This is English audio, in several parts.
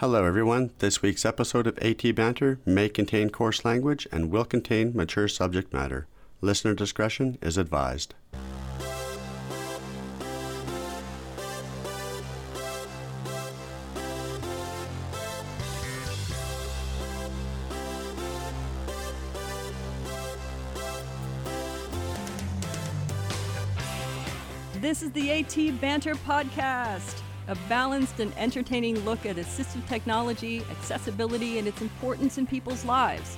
Hello, everyone. This week's episode of AT Banter may contain coarse language and will contain mature subject matter. Listener discretion is advised. This is the AT Banter Podcast, a balanced and entertaining look at assistive technology, accessibility, and its importance in people's lives.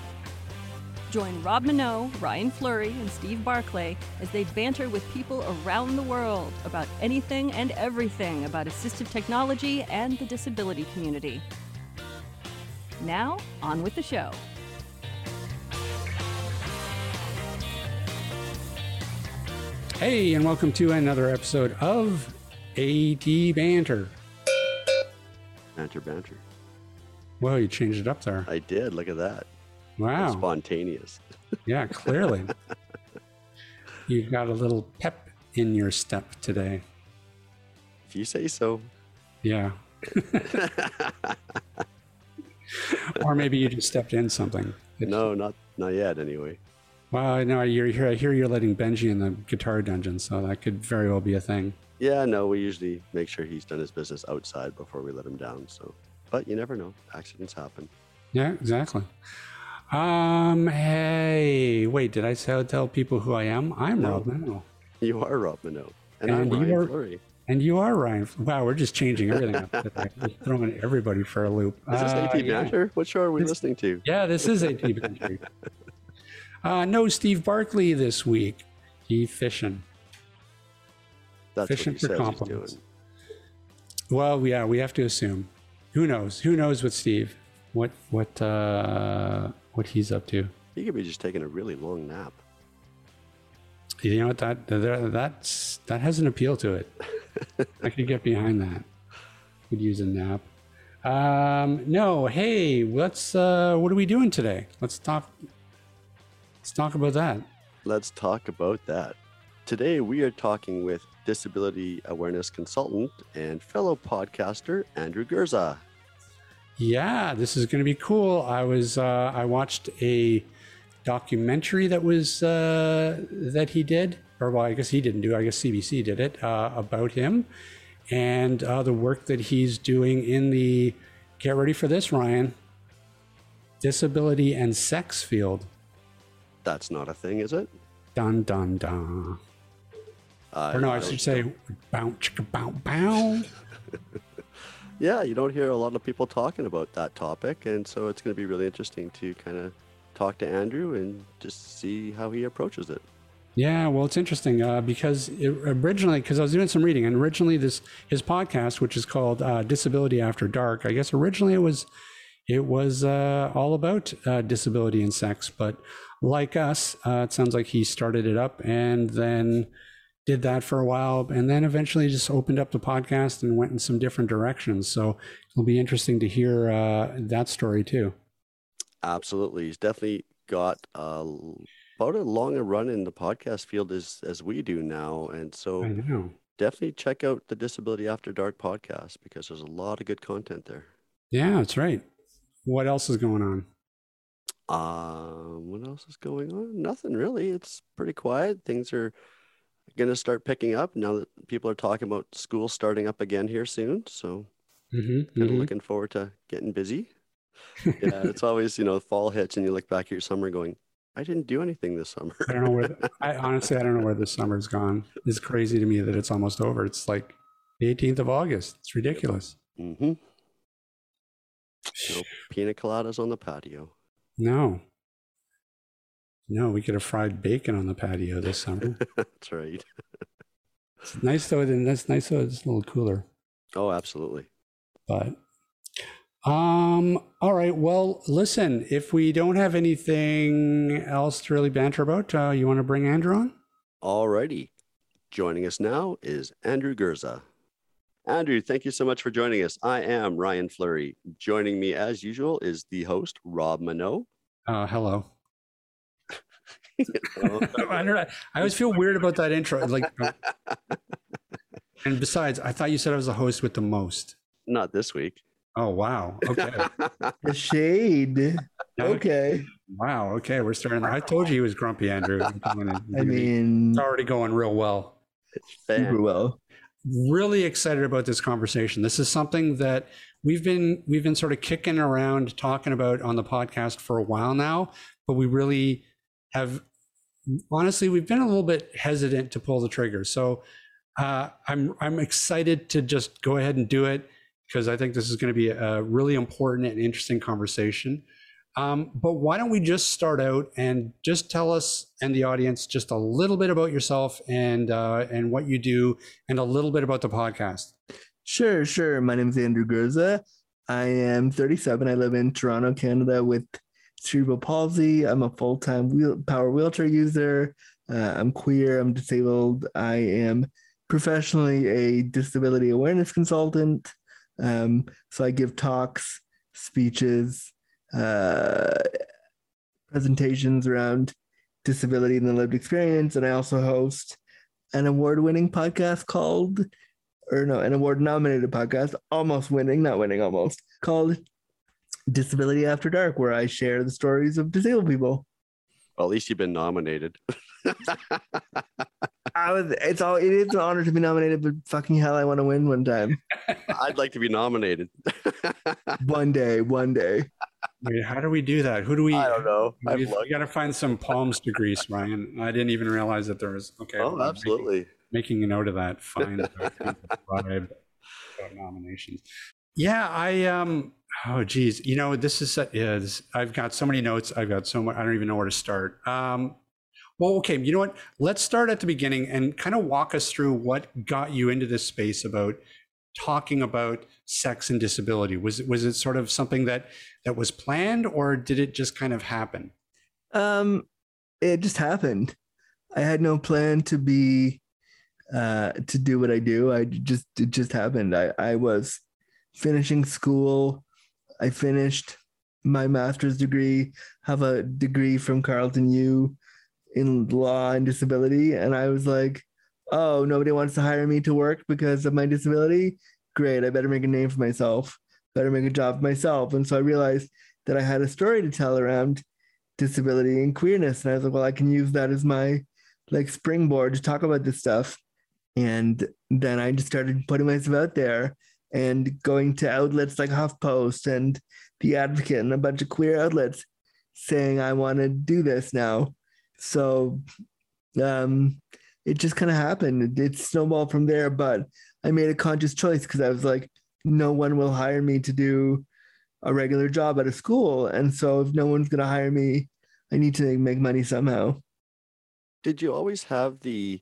Join Rob Mineault, Ryan Fleury, and Steve Barclay as they banter with people around the world about anything and everything about assistive technology and the disability community. Now, on with the show. Hey, and welcome to another episode of AT Banter. Banter, banter. Well, you changed it up there. I did. Look at that. Wow. Spontaneous. Yeah, clearly. You've got a little pep in your step today. If you say so. Yeah. or maybe you just stepped in something. It's- No, not not yet. Anyway. Well, I know you're here. I hear you're letting Benji in the guitar dungeon, so that could very well be a thing. Yeah, no. We usually make sure he's done his business outside before we let him down. So, but you never know. Accidents happen. Yeah, exactly. Um, hey, wait, did I tell, people who I am? I'm No. Rob Mineault. You are Rob Mineault, and, I'm you Ryan are- Fleury. And you are Ryan. Wow, we're just changing everything up. We're throwing everybody for a loop. Is this Uh, AT yeah. Banter? What show are we This- listening to? Yeah, this is AT Banter. uh, no Steve Barclay this week. He fishing. That's Fishing what he for says he's doing. Well, yeah, we have to assume. Who knows? Who knows with Steve? What what uh, what he's up to? He could be just taking a really long nap. You know what? That that that's that has an appeal to it. I could get behind that. Could use a nap. Um, no, hey, let's. Uh, what are we doing today? Let's talk. Let's talk about that. Let's talk about that. Today we are talking with disability awareness consultant and fellow podcaster Andrew Gurza. Yeah, this is going to be cool. I was uh, I watched a documentary that was uh, that he did, or well, I guess he didn't do. I guess CBC did it uh, about him and uh, the work that he's doing in the. Get ready for this, Ryan. Disability and sex field. That's not a thing, is it? Dun dun dun. Uh, Or no, I should say chicka bow bow. Yeah, you don't hear a lot of people talking about that topic, and so it's going to be really interesting to kind of talk to Andrew and just see how he approaches it. Yeah, well, it's interesting uh, because it, originally, because I was doing some reading, and originally this his podcast, which is called uh, Disability After Dark, I guess originally it was it was uh, all about uh, disability and sex, but like us, uh, it sounds like he started it up and then did that for a while, and then eventually just opened up the podcast and went in some different directions. So it'll be interesting to hear uh, that story too. Absolutely, he's definitely got uh, about as long a run in the podcast field as as we do now, and so I know. definitely check out the Disability After Dark podcast because there's a lot of good content there. Yeah, that's right. What else is going on? Um, what else is going on? Nothing really. It's pretty quiet. Things are going to start picking up now that people are talking about school starting up again here soon. So, Mm-hmm, kind of looking forward to getting busy. Yeah, it's always, you know, fall hits and you look back at your summer going, I didn't do anything this summer. I don't know where. The, I honestly, I don't know where this summer's gone. It's crazy to me that it's almost over. It's like the 18th of August. It's ridiculous. mm-hmm. No pina coladas on the patio. No, no, we could have fried bacon on the patio this summer. That's right. It's nice though. Then that's nice though. It's a little cooler. Oh, absolutely. But um, all right. Well, listen. If we don't have anything else to really banter about, uh, you want to bring Andrew on? All righty. Joining us now is Andrew Gurza. Andrew, thank you so much for joining us. I am Ryan Fleury. Joining me as usual is the host, Rob Mineault. Uh, hello. Hello. I don't know. I always feel weird about that intro. Like, and besides, I thought you said I was the host with the most. Not this week. Oh wow. Okay. The shade. Okay. wow. Okay. We're starting. I told you he was grumpy, Andrew. I mean, it's already going real well. super well. Really excited about this conversation. This is something that we've been we've been sort of kicking around talking about on the podcast for a while now, but we really have honestly we've been a little bit hesitant to pull the trigger. So uh, I'm I'm excited to just go ahead and do it because I think this is going to be a really important and interesting conversation. Um, but why don't we just start out and just tell us and the audience just a little bit about yourself and uh, and what you do, and a little bit about the podcast. Sure, sure. My name is Andrew Gurza. I am 37. I live in Toronto, Canada, with cerebral palsy. I'm a full time wheel, power wheelchair user. Uh, I'm queer. I'm disabled. I am professionally a disability awareness consultant. Um, so I give talks, speeches, uh, presentations around disability and the lived experience. And I also host an award winning podcast called, or no, an award nominated podcast, almost winning, not winning, almost, called Disability After Dark, where I share the stories of disabled people. Well, at least you've been nominated. I was. It's all. It is an honor to be nominated, but fucking hell, I want to win one time. I'd like to be nominated. one day, one day. Wait, how do we do that? Who do we? I don't know. We, we got to find some palms to grease, Ryan. I didn't even realize that there was. Okay. Oh, absolutely. Making, making a note of that. Find nominations. Yeah, I um. Oh, geez. You know, this is. This, I've got so many notes. I've got so much. I don't even know where to start. Um. Well, okay. You know what? Let's start at the beginning and kind of walk us through what got you into this space about talking about sex and disability. Was it was it sort of something that that was planned, or did it just kind of happen? Um, it just happened. I had no plan to be uh to do what I do. I just it just happened. I I was finishing school. I finished my master's degree, have a degree from Carleton U in law and disability. And I was like, oh, nobody wants to hire me to work because of my disability. Great. I better make a name for myself, better make a job for myself. And so I realized that I had a story to tell around disability and queerness. And I was like, well, I can use that as my like springboard to talk about this stuff. And then I just started putting myself out there and going to outlets like HuffPost and The Advocate and a bunch of queer outlets saying, I want to do this now. So um, it just kind of happened. It, it snowballed from there, but I made a conscious choice because I was like, no one will hire me to do a regular job at a school. And so if no one's going to hire me, I need to make money somehow. Did you always have the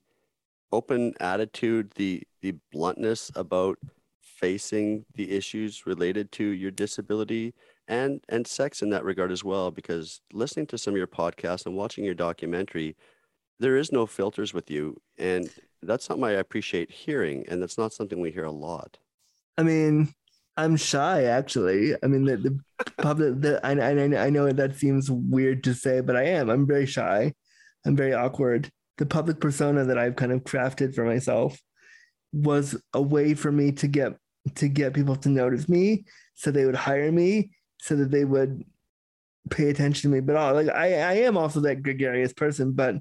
open attitude, the the bluntness about facing the issues related to your disability and and sex in that regard as well because listening to some of your podcasts and watching your documentary there is no filters with you and that's something i appreciate hearing and that's not something we hear a lot. I mean i'm shy actually. I mean the, the public the, I, I, I know that seems weird to say but i am. I'm very shy. I'm very awkward. The public persona that i've kind of crafted for myself was a way for me to get to get people to notice me so they would hire me so that they would pay attention to me. But all like I, I am also that gregarious person, but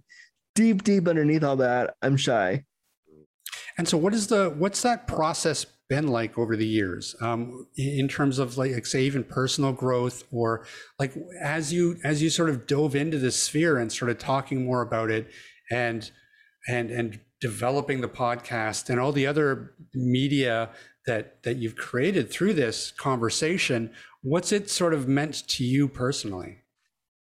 deep, deep underneath all that, I'm shy. And so, what is the what's that process been like over the years, um, in terms of like, say, even personal growth, or like as you as you sort of dove into this sphere and started talking more about it, and and and developing the podcast and all the other media that that you've created through this conversation what's it sort of meant to you personally?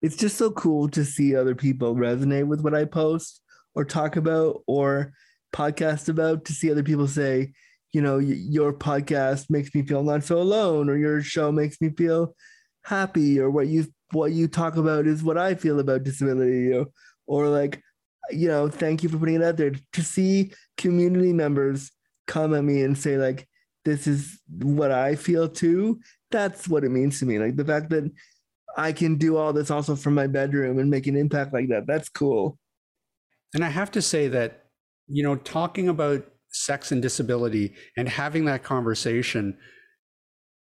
It's just so cool to see other people resonate with what i post or talk about or podcast about to see other people say you know your podcast makes me feel not so alone or your show makes me feel happy or what you what you talk about is what i feel about disability or, or like you know thank you for putting it out there to see community members come at me and say like this is what I feel too. That's what it means to me. Like the fact that I can do all this also from my bedroom and make an impact like that. That's cool. And I have to say that, you know, talking about sex and disability and having that conversation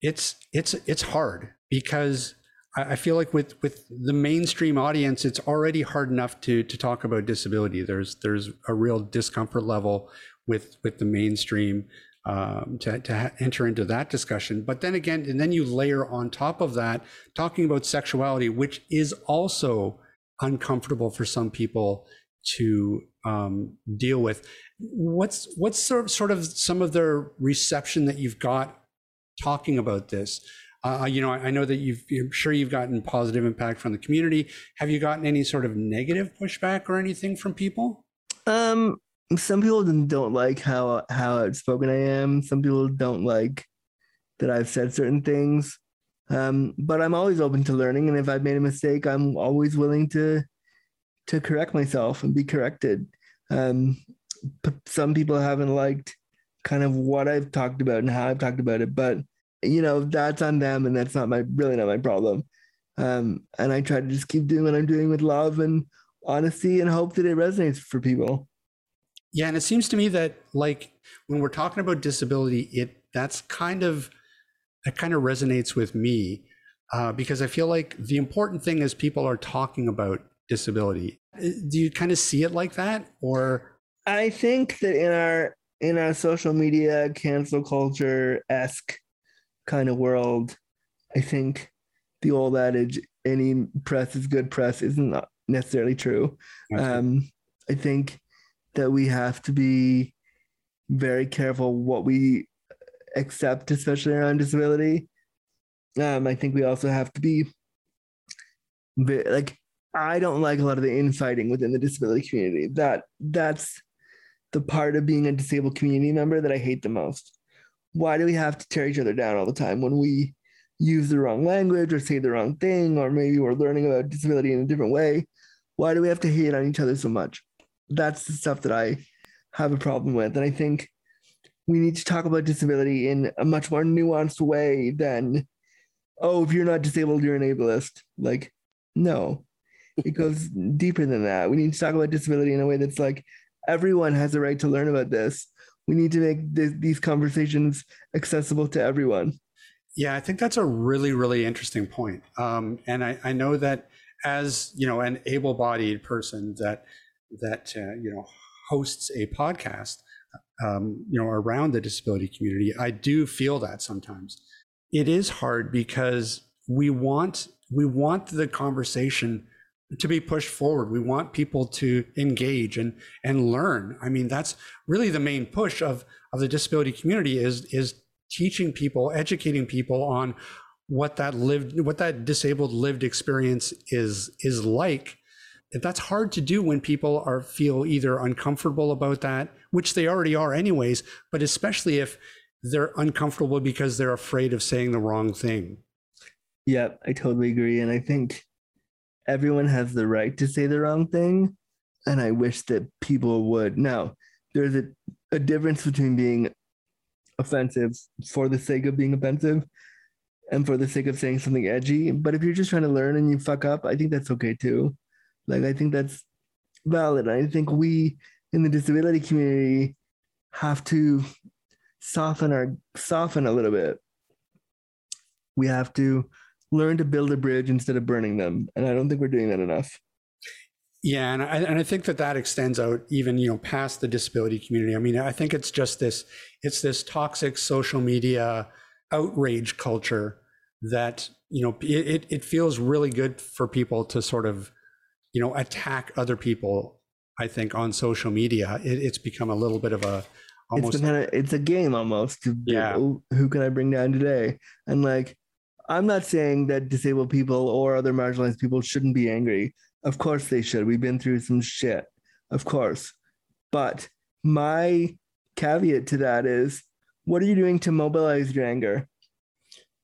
it's it's it's hard because I feel like with with the mainstream audience, it's already hard enough to to talk about disability. There's there's a real discomfort level with with the mainstream um, to to enter into that discussion. But then again, and then you layer on top of that talking about sexuality, which is also uncomfortable for some people to um, deal with. What's what's sort of, sort of some of the reception that you've got talking about this? Uh, you know, I, know that you've, I'm sure you've gotten positive impact from the community. Have you gotten any sort of negative pushback or anything from people? Um, some people don't like how how outspoken I am. Some people don't like that I've said certain things. Um, but I'm always open to learning, and if I've made a mistake, I'm always willing to to correct myself and be corrected. Um, some people haven't liked kind of what I've talked about and how I've talked about it, but you know that's on them, and that's not my really not my problem. Um, and I try to just keep doing what I'm doing with love and honesty, and hope that it resonates for people. Yeah, and it seems to me that like when we're talking about disability, it that's kind of that kind of resonates with me uh, because I feel like the important thing is people are talking about disability. Uh, do you kind of see it like that, or? I think that in our in our social media cancel culture esque kind of world, I think the old adage "any press is good press" isn't necessarily true. Um, I think that we have to be very careful what we accept, especially around disability. Um, I think we also have to be like I don't like a lot of the infighting within the disability community. That that's the part of being a disabled community member that I hate the most. Why do we have to tear each other down all the time when we use the wrong language or say the wrong thing, or maybe we're learning about disability in a different way? Why do we have to hate on each other so much? That's the stuff that I have a problem with. And I think we need to talk about disability in a much more nuanced way than, oh, if you're not disabled, you're an ableist. Like, no, it goes deeper than that. We need to talk about disability in a way that's like everyone has a right to learn about this. We need to make th- these conversations accessible to everyone. Yeah, I think that's a really, really interesting point. Um, and I, I know that as you know, an able-bodied person that that uh, you know hosts a podcast, um, you know, around the disability community, I do feel that sometimes it is hard because we want we want the conversation to be pushed forward. We want people to engage and and learn. I mean, that's really the main push of of the disability community is is teaching people, educating people on what that lived what that disabled lived experience is is like. That's hard to do when people are feel either uncomfortable about that, which they already are anyways, but especially if they're uncomfortable because they're afraid of saying the wrong thing. Yeah, I totally agree. And I think everyone has the right to say the wrong thing. And I wish that people would. Now, there's a, a difference between being offensive for the sake of being offensive and for the sake of saying something edgy. But if you're just trying to learn and you fuck up, I think that's okay too. Like, I think that's valid. I think we in the disability community have to soften our soften a little bit. We have to learn to build a bridge instead of burning them. And I don't think we're doing that enough. Yeah, and I, and I think that that extends out even you know past the disability community. I mean, I think it's just this it's this toxic social media outrage culture that you know it it feels really good for people to sort of you know attack other people. I think on social media, it, it's become a little bit of a almost it's, kind of, it's a game almost. Yeah, who can I bring down today? And like I'm not saying that disabled people or other marginalized people shouldn't be angry. Of course they should. We've been through some shit, of course. But my caveat to that is what are you doing to mobilize your anger?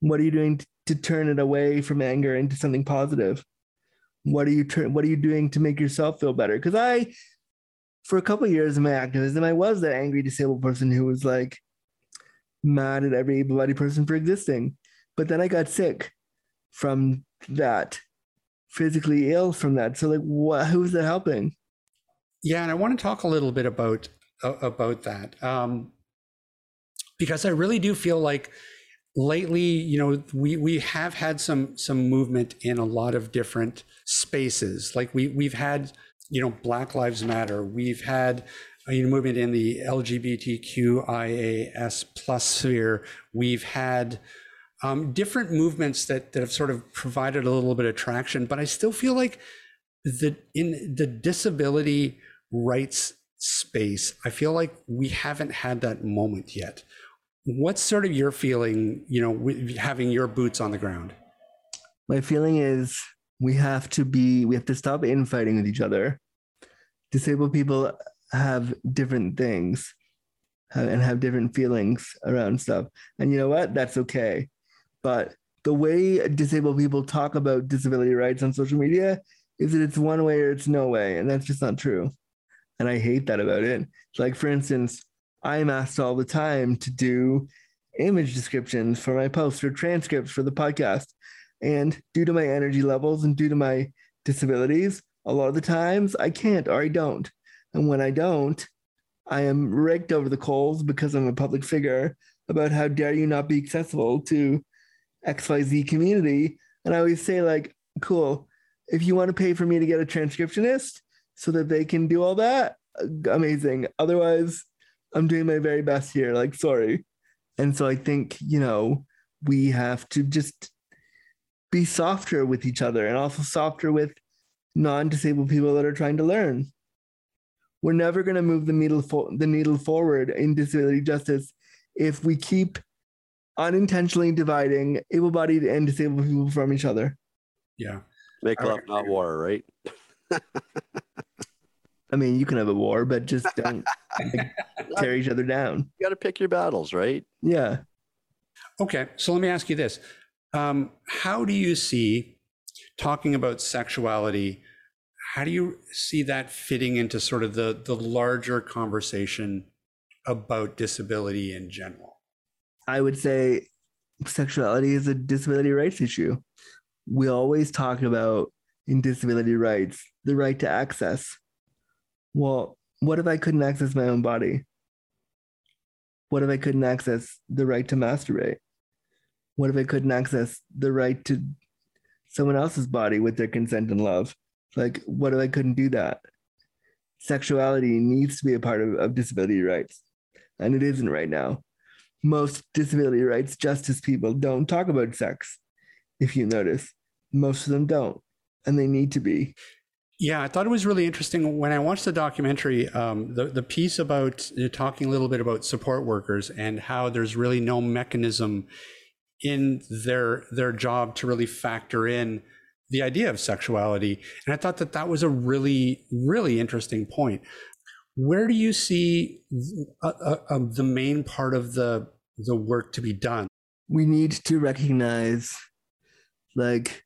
What are you doing to turn it away from anger into something positive? What are you what are you doing to make yourself feel better? Because I for a couple years in my activism, I was that angry disabled person who was like mad at every able-bodied person for existing. But then I got sick from that, physically ill from that. So like, what? Who's that helping? Yeah, and I want to talk a little bit about about that um, because I really do feel like lately, you know, we we have had some some movement in a lot of different spaces. Like we we've had, you know, Black Lives Matter. We've had you know, movement in the LGBTQIAS plus sphere. We've had um, different movements that that have sort of provided a little bit of traction, but I still feel like the in the disability rights space, I feel like we haven't had that moment yet. What's sort of your feeling, you know, having your boots on the ground? My feeling is we have to be, we have to stop infighting with each other. Disabled people have different things and have different feelings around stuff. And you know what? That's okay. But the way disabled people talk about disability rights on social media is that it's one way or it's no way. And that's just not true. And I hate that about it. Like, for instance, I'm asked all the time to do image descriptions for my posts or transcripts for the podcast. And due to my energy levels and due to my disabilities, a lot of the times I can't or I don't. And when I don't, I am raked over the coals because I'm a public figure about how dare you not be accessible to XYZ community. And I always say, like, cool, if you want to pay for me to get a transcriptionist so that they can do all that, amazing. Otherwise, I'm doing my very best here. Like, sorry. And so I think, you know, we have to just be softer with each other and also softer with non disabled people that are trying to learn. We're never going to move the needle, fo- the needle forward in disability justice if we keep unintentionally dividing able bodied and disabled people from each other. Yeah. Make love, not war, right? I mean, you can have a war, but just don't tear each other down. You got to pick your battles, right? Yeah. Okay, so let me ask you this: um, How do you see talking about sexuality? How do you see that fitting into sort of the the larger conversation about disability in general? I would say sexuality is a disability rights issue. We always talk about in disability rights the right to access well, what if I couldn't access my own body? What if I couldn't access the right to masturbate? What if I couldn't access the right to someone else's body with their consent and love? Like, what if I couldn't do that? Sexuality needs to be a part of, of disability rights, and it isn't right now. Most disability rights justice people don't talk about sex, if you notice. Most of them don't, and they need to be. Yeah, I thought it was really interesting when I watched the documentary. Um, the the piece about you know, talking a little bit about support workers and how there's really no mechanism in their their job to really factor in the idea of sexuality, and I thought that that was a really really interesting point. Where do you see uh, uh, uh, the main part of the the work to be done? We need to recognize, like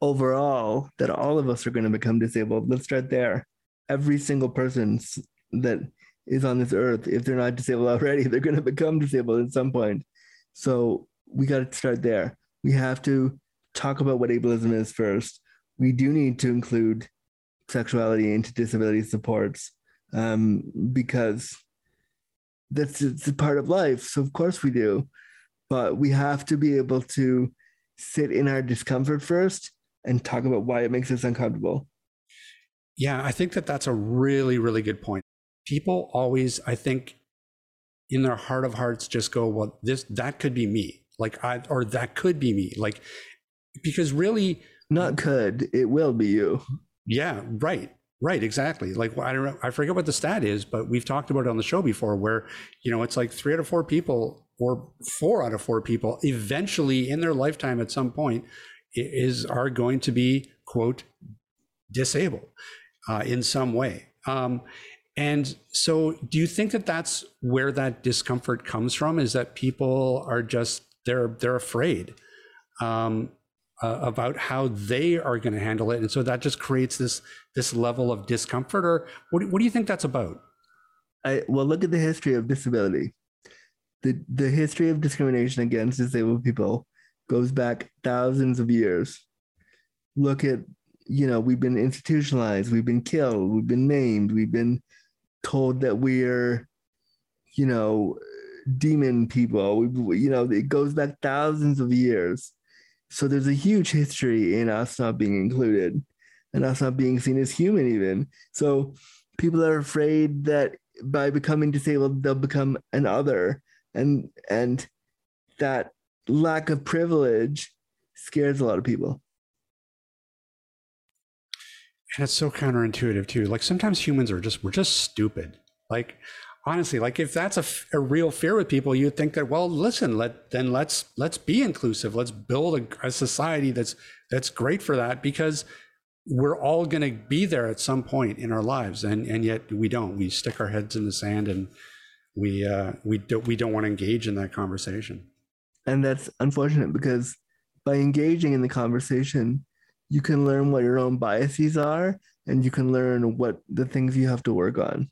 overall that all of us are going to become disabled. Let's start there. Every single person that is on this earth, if they're not disabled already, they're going to become disabled at some point. So we got to start there. We have to talk about what ableism is first. We do need to include sexuality into disability supports um, because that's it's a part of life. So of course we do, but we have to be able to sit in our discomfort first and talk about why it makes us uncomfortable. Yeah, I think that that's a really, really good point. People always, I think, in their heart of hearts, just go, "Well, this that could be me," like I, or that could be me, like because really, not could, it will be you. Yeah, right, right, exactly. Like I don't know, I forget what the stat is, but we've talked about it on the show before, where you know it's like three out of four people, or four out of four people, eventually in their lifetime at some point is are going to be quote disabled uh, in some way. Um, and so, do you think that that's where that discomfort comes from? Is that people are just they're they're afraid um, uh, about how they are going to handle it, and so that just creates this this level of discomfort. Or what, what do you think that's about? I well, look at the history of disability. The the history of discrimination against disabled people goes back thousands of years. Look at, you know, we've been institutionalized, we've been killed, we've been named, we've been told that we're, you know, demon people. We, you know, it goes back thousands of years. So there's a huge history in us not being included and us not being seen as human, even. So people are afraid that by becoming disabled, they'll become an other. And and that lack of privilege scares a lot of people. And it's so counterintuitive too. Like sometimes humans are just we're just stupid. Like honestly, like if that's a, a real fear with people, you'd think that well, listen, let then let's let's be inclusive. Let's build a, a society that's that's great for that because we're all going to be there at some point in our lives, and and yet we don't. We stick our heads in the sand and we uh, we don't we don't want to engage in that conversation. And that's unfortunate because by engaging in the conversation, you can learn what your own biases are and you can learn what the things you have to work on.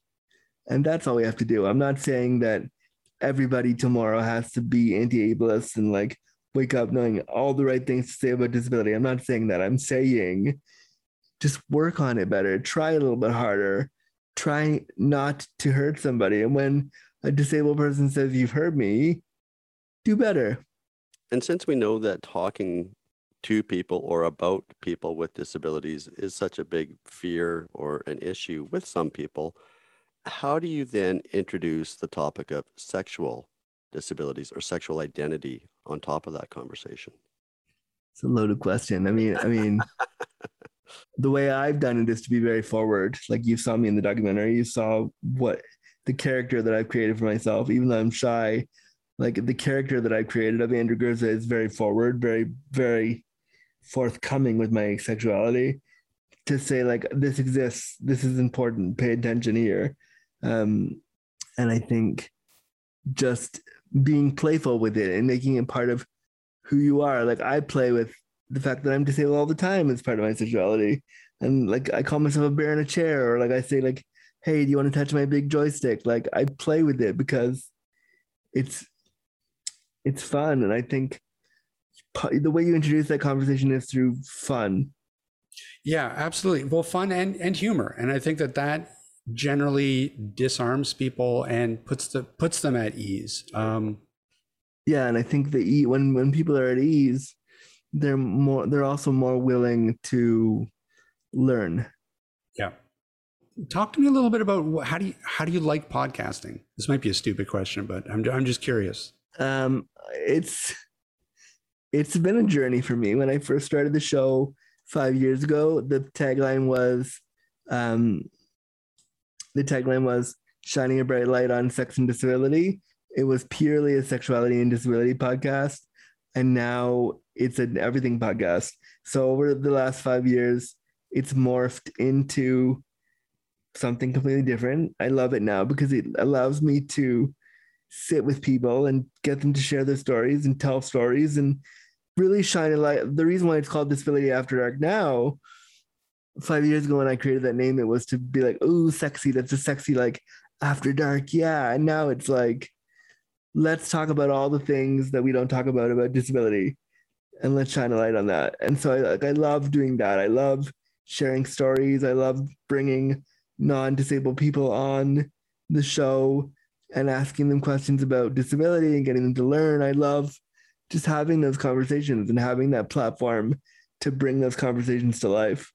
And that's all we have to do. I'm not saying that everybody tomorrow has to be anti-ableist and like wake up knowing all the right things to say about disability. I'm not saying that. I'm saying just work on it better, try a little bit harder, try not to hurt somebody. And when a disabled person says, You've hurt me, do better. And since we know that talking to people or about people with disabilities is such a big fear or an issue with some people, how do you then introduce the topic of sexual disabilities or sexual identity on top of that conversation? It's a loaded question. I mean, I mean, the way I've done it is to be very forward. Like you saw me in the documentary, you saw what the character that I've created for myself, even though I'm shy, like the character that I've created of Andrew Gurza is very forward, very, very forthcoming with my sexuality to say like this exists, this is important, pay attention here. Um, and I think just being playful with it and making it part of who you are. Like I play with the fact that I'm disabled all the time as part of my sexuality. And like I call myself a bear in a chair, or like I say, like, hey, do you want to touch my big joystick? Like I play with it because it's it's fun. And I think the way you introduce that conversation is through fun. Yeah, absolutely. Well, fun and, and humor. And I think that that generally disarms people and puts the puts them at ease. Um, yeah, and I think that when when people are at ease, they're more they're also more willing to learn. Yeah. Talk to me a little bit about how do you how do you like podcasting? This might be a stupid question, but I'm I'm just curious. Um, it's it's been a journey for me. When I first started the show five years ago, the tagline was um, the tagline was shining a bright light on sex and disability. It was purely a sexuality and disability podcast. And now it's an everything podcast. So over the last five years, it's morphed into something completely different. I love it now because it allows me to sit with people and get them to share their stories and tell stories and really shine a light. The reason why it's called Disability After Dark now, five years ago when I created that name, it was to be like, oh, sexy. That's a sexy, like after dark. Yeah. And now it's like, let's talk about all the things that we don't talk about about disability and let's shine a light on that. And so I like I love doing that. I love sharing stories. I love bringing non-disabled people on the show and asking them questions about disability and getting them to learn. I love just having those conversations and having that platform to bring those conversations to life.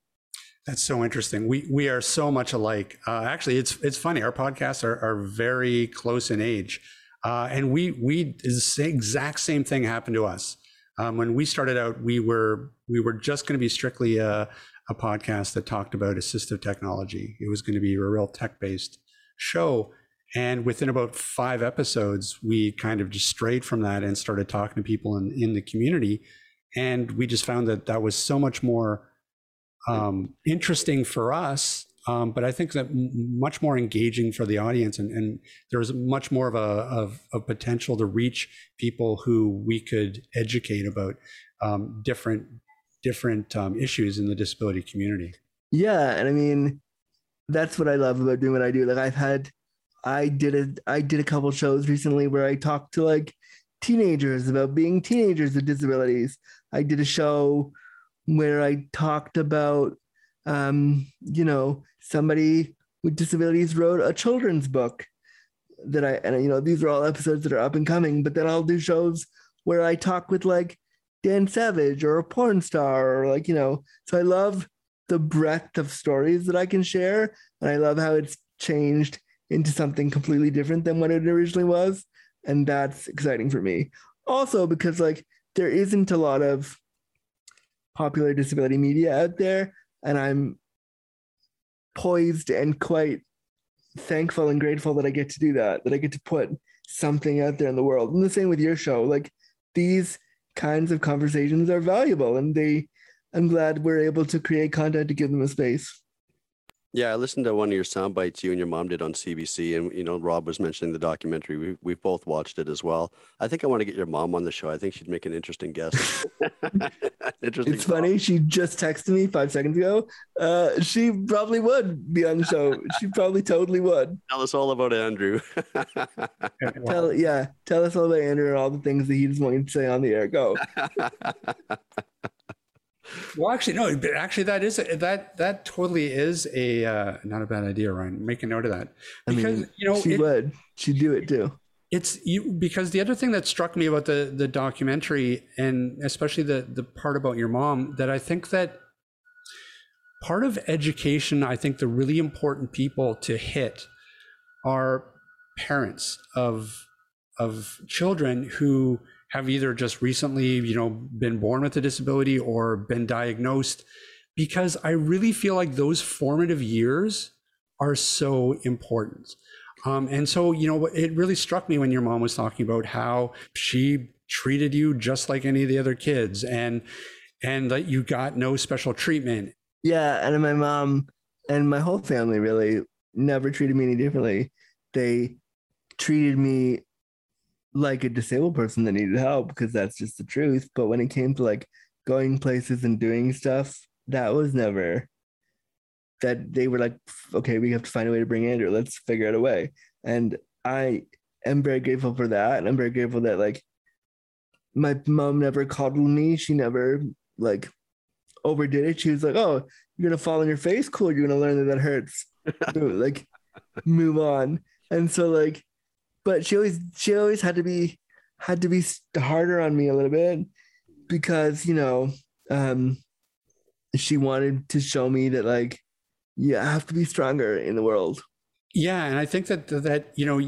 That's so interesting. We we are so much alike. Uh, actually, it's it's funny. Our podcasts are, are very close in age, uh, and we we the exact same thing happened to us. Um, when we started out, we were we were just going to be strictly a, a podcast that talked about assistive technology. It was going to be a real tech based show, and within about five episodes, we kind of just strayed from that and started talking to people in, in the community. And we just found that that was so much more um, interesting for us, um, but I think that much more engaging for the audience. And, and there was much more of a, of, a potential to reach people who we could educate about um, different different um, issues in the disability community. Yeah, and I mean, that's what I love about doing what I do. Like I've had I did a I did a couple shows recently where I talked to like teenagers about being teenagers with disabilities. I did a show where I talked about um, you know, somebody with disabilities wrote a children's book that I and you know these are all episodes that are up and coming, but then I'll do shows where I talk with like Dan Savage or a porn star or like you know. So I love the breadth of stories that I can share, and I love how it's changed into something completely different than what it originally was, and that's exciting for me. Also because like there isn't a lot of popular disability media out there, and I'm poised and quite thankful and grateful that I get to do that, that I get to put something out there in the world. And the same with your show. Like these kinds of conversations are valuable and they I'm glad we're able to create content to give them a space. Yeah, I listened to one of your sound bites you and your mom did on CBC, and you know Rob was mentioning the documentary. We we've both watched it as well. I think I want to get your mom on the show. I think she'd make an interesting guest. interesting. It's funny. She just texted me five seconds ago. Uh, she probably would be on the show. she probably totally would. Tell us all about Andrew. tell yeah, tell us all about Andrew and all the things that he just wanted to say on the air. Go. Well, actually, no. But actually, that is that that totally is a uh, not a bad idea, Ryan. Make a note of that because I mean, you know she it, would she'd do it too. It's you because the other thing that struck me about the the documentary and especially the the part about your mom that I think that part of education, I think the really important people to hit are parents of of children who have either just recently, you know, been born with a disability or been diagnosed because I really feel like those formative years are so important. Um, and so, you know, it really struck me when your mom was talking about how she treated you just like any of the other kids and and that you got no special treatment. Yeah, and my mom and my whole family really never treated me any differently. They treated me like a disabled person that needed help because that's just the truth. But when it came to like going places and doing stuff, that was never that they were like, okay, we have to find a way to bring Andrew. Let's figure out a way. And I am very grateful for that. And I'm very grateful that like my mom never coddled me. She never like overdid it. She was like, oh, you're gonna fall on your face. Cool. You're gonna learn that that hurts. like move on. And so like but she always she always had to be had to be harder on me a little bit because you know um she wanted to show me that like you have to be stronger in the world. Yeah and i think that that you know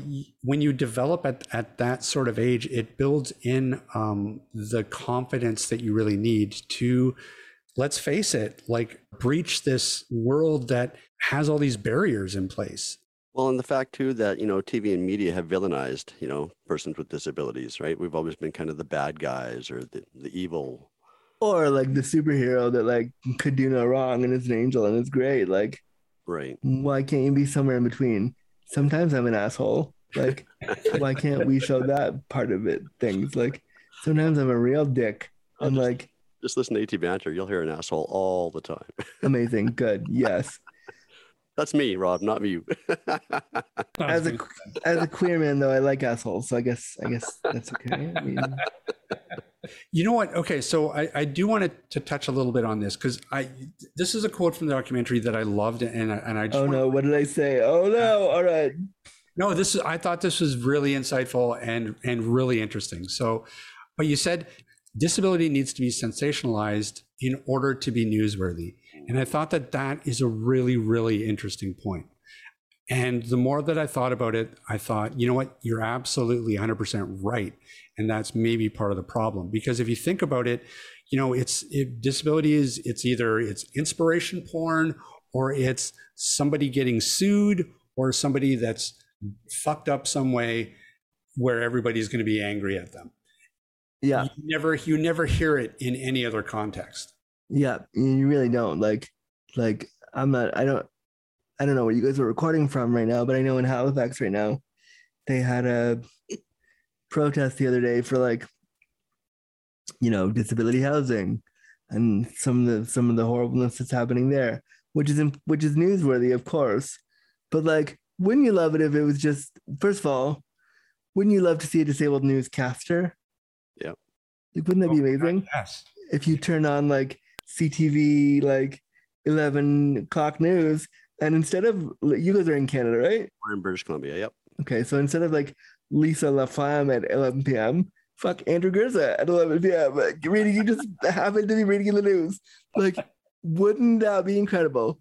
when you develop at, at that sort of age it builds in um, the confidence that you really need to let's face it like breach this world that has all these barriers in place well, and the fact too that, you know, TV and media have villainized, you know, persons with disabilities, right? We've always been kind of the bad guys or the, the evil. Or like the superhero that like could do no wrong and is an angel and it's great. Like, right. Why can't you be somewhere in between? Sometimes I'm an asshole. Like, why can't we show that part of it? Things like sometimes I'm a real dick. I'm just, like, just listen to AT Banter. You'll hear an asshole all the time. amazing. Good. Yes. That's me, Rob, not you. as a as a queer man, though, I like assholes, so I guess I guess that's okay. I mean... You know what? Okay, so I, I do want to, to touch a little bit on this because I this is a quote from the documentary that I loved and I, and I just oh no, what did I say? Oh no, all right. No, this is I thought this was really insightful and and really interesting. So, but you said disability needs to be sensationalized in order to be newsworthy. And I thought that that is a really, really interesting point. And the more that I thought about it, I thought, you know what, you're absolutely 100% right. And that's maybe part of the problem. Because if you think about it, you know, it's it, disability is it's either it's inspiration porn or it's somebody getting sued or somebody that's fucked up some way where everybody's going to be angry at them. Yeah. You never you never hear it in any other context. Yeah, you really don't. Like like I'm not I don't I don't know where you guys are recording from right now, but I know in Halifax right now they had a protest the other day for like you know disability housing and some of the some of the horribleness that's happening there which is which is newsworthy of course. But like wouldn't you love it if it was just first of all wouldn't you love to see a disabled newscaster? Yeah. Like, wouldn't that be oh, amazing? yes. If you turn on like ctv like 11 o'clock news. And instead of, you guys are in Canada, right? We're in British Columbia. Yep. Okay, so instead of like Lisa LaFlamme at 11 p.m., fuck Andrew Gurza at 11 p.m. Like, reading, you just happen to be reading in the news. Like, wouldn't that be incredible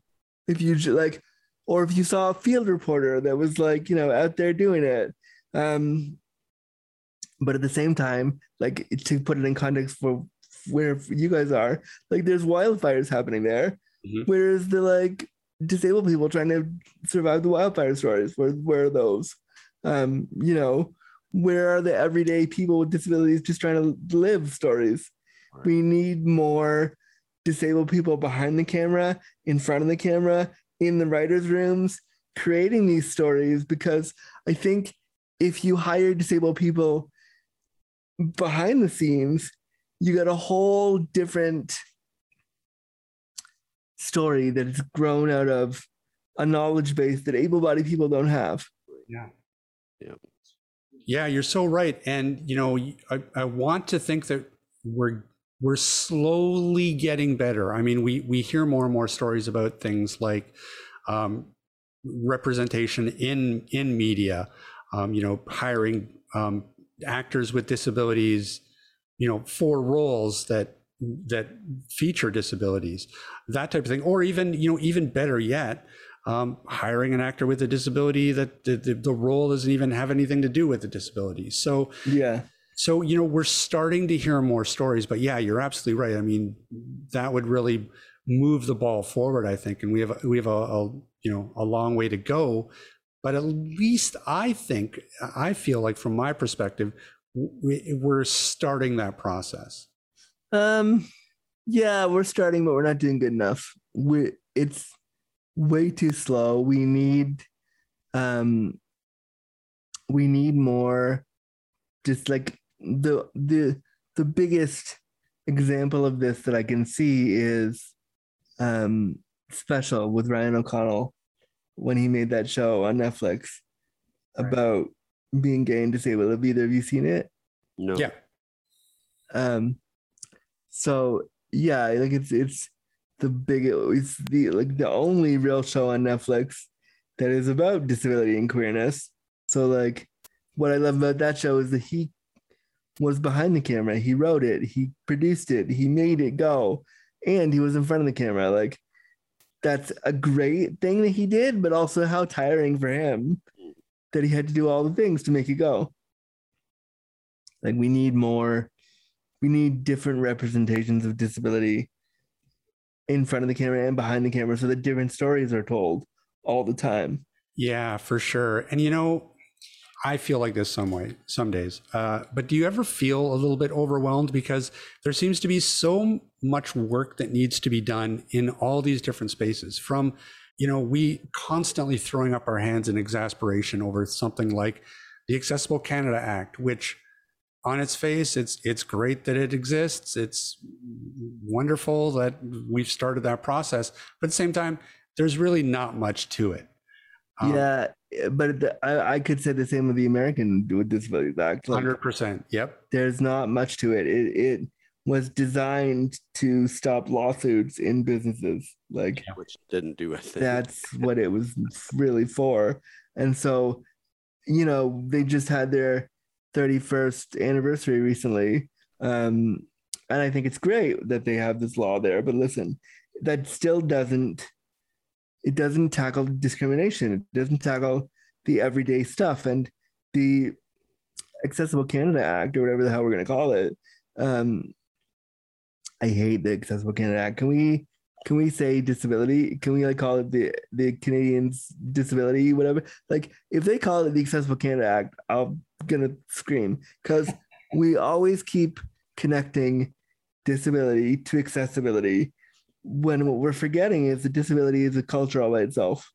if you like, or if you saw a field reporter that was like, you know, out there doing it. Um, but at the same time, like to put it in context for where you guys are, like there's wildfires happening there. Mhm. Whereas the like disabled people trying to survive the wildfire stories, where where are those? Um, you know, where are the everyday people with disabilities just trying to live stories? Right. We need more disabled people behind the camera, in front of the camera, in the writers' rooms, creating these stories because I think if you hire disabled people behind the scenes, you got a whole different story that has grown out of a knowledge base that able-bodied people don't have. Yeah. Yeah. Yeah, you're so right. And you know, I, I want to think that we're we're slowly getting better. I mean, we we hear more and more stories about things like um, representation in in media. Um, you know, hiring um, actors with disabilities. You know, for roles that that feature disabilities, that type of thing, or even you know, even better yet, um, hiring an actor with a disability that the, the, the role doesn't even have anything to do with the disability. So, Yeah. so you know, we're starting to hear more stories. But yeah, you're absolutely right. I mean, that would really move the ball forward, I think, and we have we have a, a you know a long way to go. But at least I think I feel like, from my perspective, we, we're starting that process. Um, yeah, we're starting, but we're not doing good enough. We it's way too slow. We need um we need more just like the the the biggest example of this that I can see is um special with Ryan O'Connell when he made that show on Netflix Right. about being gay and disabled. Have either of you seen it? No. Yeah. Um, so yeah, like it's it's the big it's the like the only real show on Netflix that is about disability and queerness. So like what I love about that show is that he was behind the camera. He wrote it, he produced it, he made it go, and he was in front of the camera. Like that's a great thing that he did, but also how tiring for him that he had to do all the things to make it go. Like we need more we need different representations of disability in front of the camera and behind the camera so that different stories are told all the time. Yeah, for sure. And you know, I feel like this some way, some days. Uh, but do you ever feel a little bit overwhelmed because there seems to be so much work that needs to be done in all these different spaces? From, you know, we constantly throwing up our hands in exasperation over something like the Accessible Canada Act, which on its face, it's it's great that it exists. It's wonderful that we've started that process. But at the same time, there's really not much to it. Um, yeah, but the, I, I could say the same with the American with Disabilities Act. Like, Hundred percent. Yep. there's not much to it. It it was designed to stop lawsuits in businesses. Like Which didn't do a thing. that's what it was really for. And so, you know, they just had their 31st anniversary recently. Um, and I think it's great that they have this law there. But listen, that still doesn't it doesn't tackle discrimination. It doesn't tackle the everyday stuff. And the Accessible Canada Act, or whatever the hell we're gonna call it. Um, I hate the Accessible Canada Act. Can we can we say disability? Can we like call it the the Canadians disability, whatever? Like if they call it the Accessible Canada Act, I'm gonna scream because we always keep connecting disability to accessibility when what we're forgetting is that disability is a culture all by itself.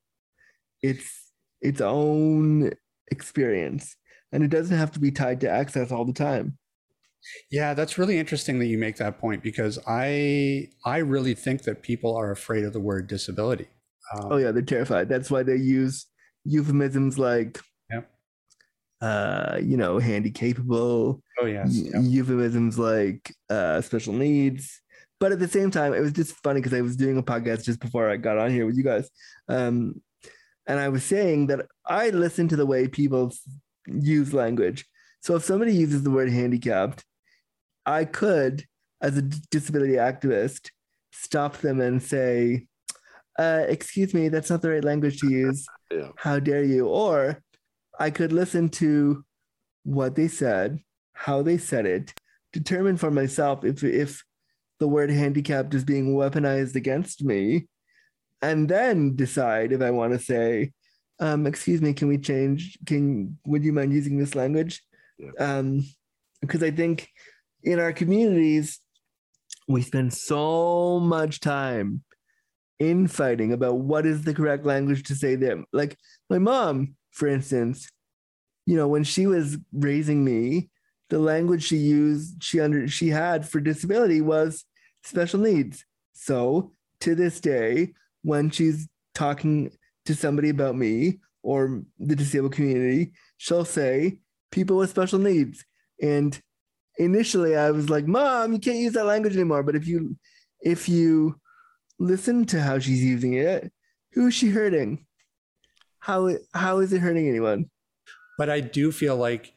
It's its own experience. And it doesn't have to be tied to access all the time. Yeah, that's really interesting that you make that point because I I really think that people are afraid of the word disability. Um, Oh yeah, they're terrified. That's why they use euphemisms like Yep. uh, you know, handy capable, oh yes. yep. euphemisms like uh special needs. But at the same time, it was just funny because I was doing a podcast just before I got on here with you guys. Um, And I was saying that I listen to the way people use language. So if somebody uses the word handicapped, I could, as a disability activist, stop them and say, uh, excuse me, that's not the right language to use. Yeah. How dare you? Or I could listen to what they said, how they said it, determine for myself if if the word handicapped is being weaponized against me, and then decide if I want to say, um, excuse me, can we change? Can would you mind using this language? Yeah. Um, because I think in our communities, we spend so much time infighting about what is the correct language to say them. Like my mom, for instance, you know, when she was raising me, the language she used, she under she had for disability was special needs. So to this day, when she's talking to somebody about me or the disabled community, she'll say people with special needs. And initially I was like, Mom, you can't use that language anymore. But if you if you listen to how she's using it, who is she hurting? How how is it hurting anyone? But I do feel like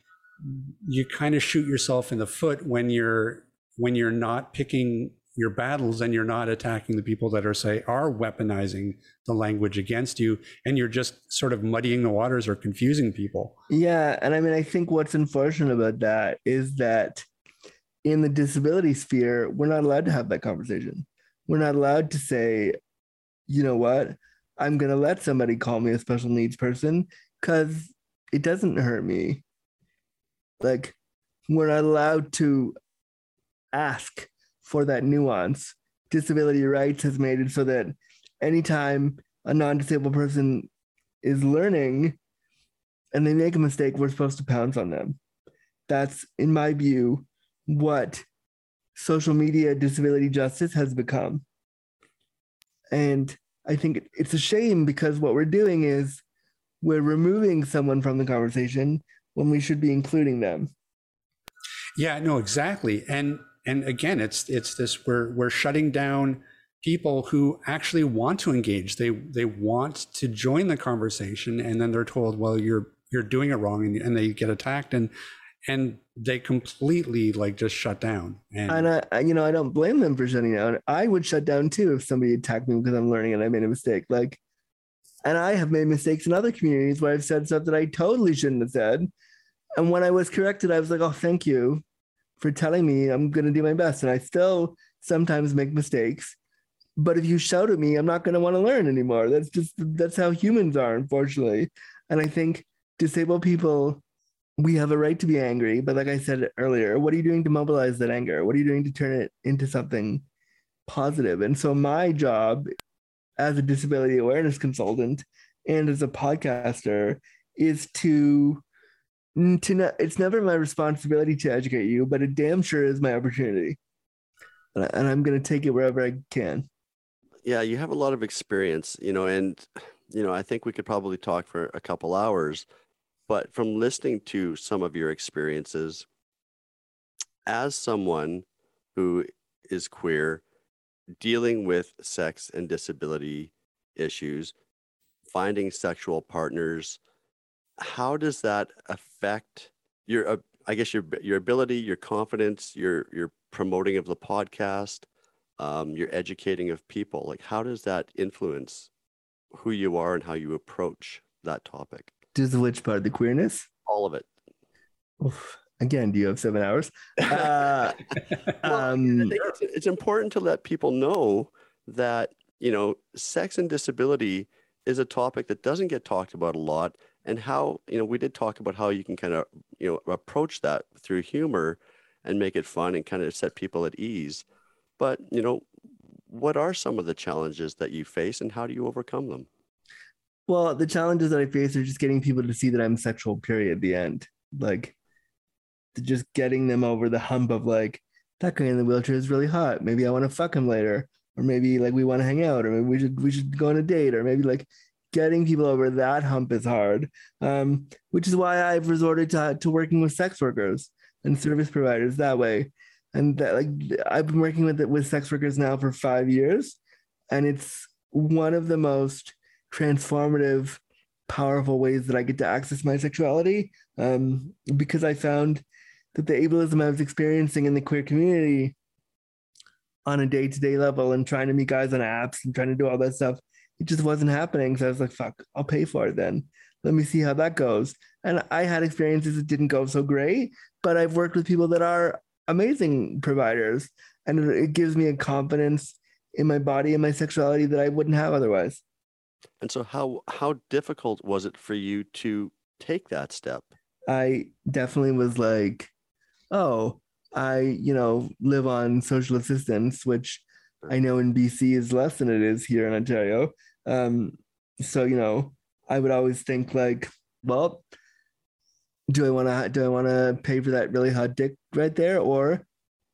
you kind of shoot yourself in the foot when you're when you're not picking your battles and you're not attacking the people that are say are weaponizing the language against you and you're just sort of muddying the waters or confusing people Yeah, and I mean I think what's unfortunate about that is that in the disability sphere, we're not allowed to have that conversation. We're not allowed to say, you know what, I'm gonna let somebody call me a special needs person because it doesn't hurt me. Like we're not allowed to ask for that nuance. Disability rights has made it so that anytime a non-disabled person is learning and they make a mistake, we're supposed to pounce on them. That's, in my view, what social media disability justice has become. And I think it's a shame because what we're doing is we're removing someone from the conversation when we should be including them. yeah no exactly and and again it's it's this we're we're shutting down people who actually want to engage they they want to join the conversation and then they're told well you're you're doing it wrong and, and they get attacked and and they completely like just shut down and, And I, you know, I don't blame them for shutting down. I would shut down too if somebody attacked me because I'm learning and I made a mistake. Like, and I have made mistakes in other communities where I've said stuff that I totally shouldn't have said. And when I was corrected, I was like, oh, thank you for telling me I'm going to do my best. And I still sometimes make mistakes. But if you shout at me, I'm not going to want to learn anymore. That's just, that's how humans are, unfortunately. And I think disabled people, we have a right to be angry. But like I said earlier, what are you doing to mobilize that anger? What are you doing to turn it into something positive? And so my job as a disability awareness consultant and as a podcaster is to to ne- it's never my responsibility to educate you, but it damn sure is my opportunity. And I'm going to take it wherever I can. Yeah, you have a lot of experience, you know, and you know, I think we could probably talk for a couple hours, but from listening to some of your experiences as someone who is queer, dealing with sex and disability issues, finding sexual partners, how does that affect your uh, I guess your your ability, your confidence, your your promoting of the podcast, um, your educating of people? Like, how does that influence who you are and how you approach that topic? Just which part? The queerness? All of it. Oof. Again, do you have seven hours? Uh, Well, um, it's, it's important to let people know that you know sex and disability is a topic that doesn't get talked about a lot and how you know we did talk about how you can kind of you know approach that through humor and make it fun and kind of set people at ease but you know what are some of the challenges that you face and how do you overcome them well, the challenges that I face are just getting people to see that I'm sexual, period, at the end. Like, just getting them over the hump of like, that guy in the wheelchair is really hot. Maybe I want to fuck him later. Or maybe like we want to hang out, or maybe we should we should go on a date, or maybe like getting people over that hump is hard. Um, which is why I've resorted to to working with sex workers and service providers that way. And that like I've been working with it with sex workers now for five years, and it's one of the most transformative powerful ways that I get to access my sexuality um, because I found that the ableism I was experiencing in the queer community on a day to day level and trying to meet guys on apps and trying to do all that stuff, it just wasn't happening. So I was like, fuck, I'll pay for it then. Let me see how that goes. And I had experiences that didn't go so great, but I've worked with people that are amazing providers. And it gives me a confidence in my body and my sexuality that I wouldn't have otherwise. And so how how difficult was it for you to take that step? I definitely was like, oh, I, you know, live on social assistance, which I know in BC is less than it is here in Ontario. Um, so, you know, I would always think like, well, do I want to do I want to pay for that really hot dick right there, or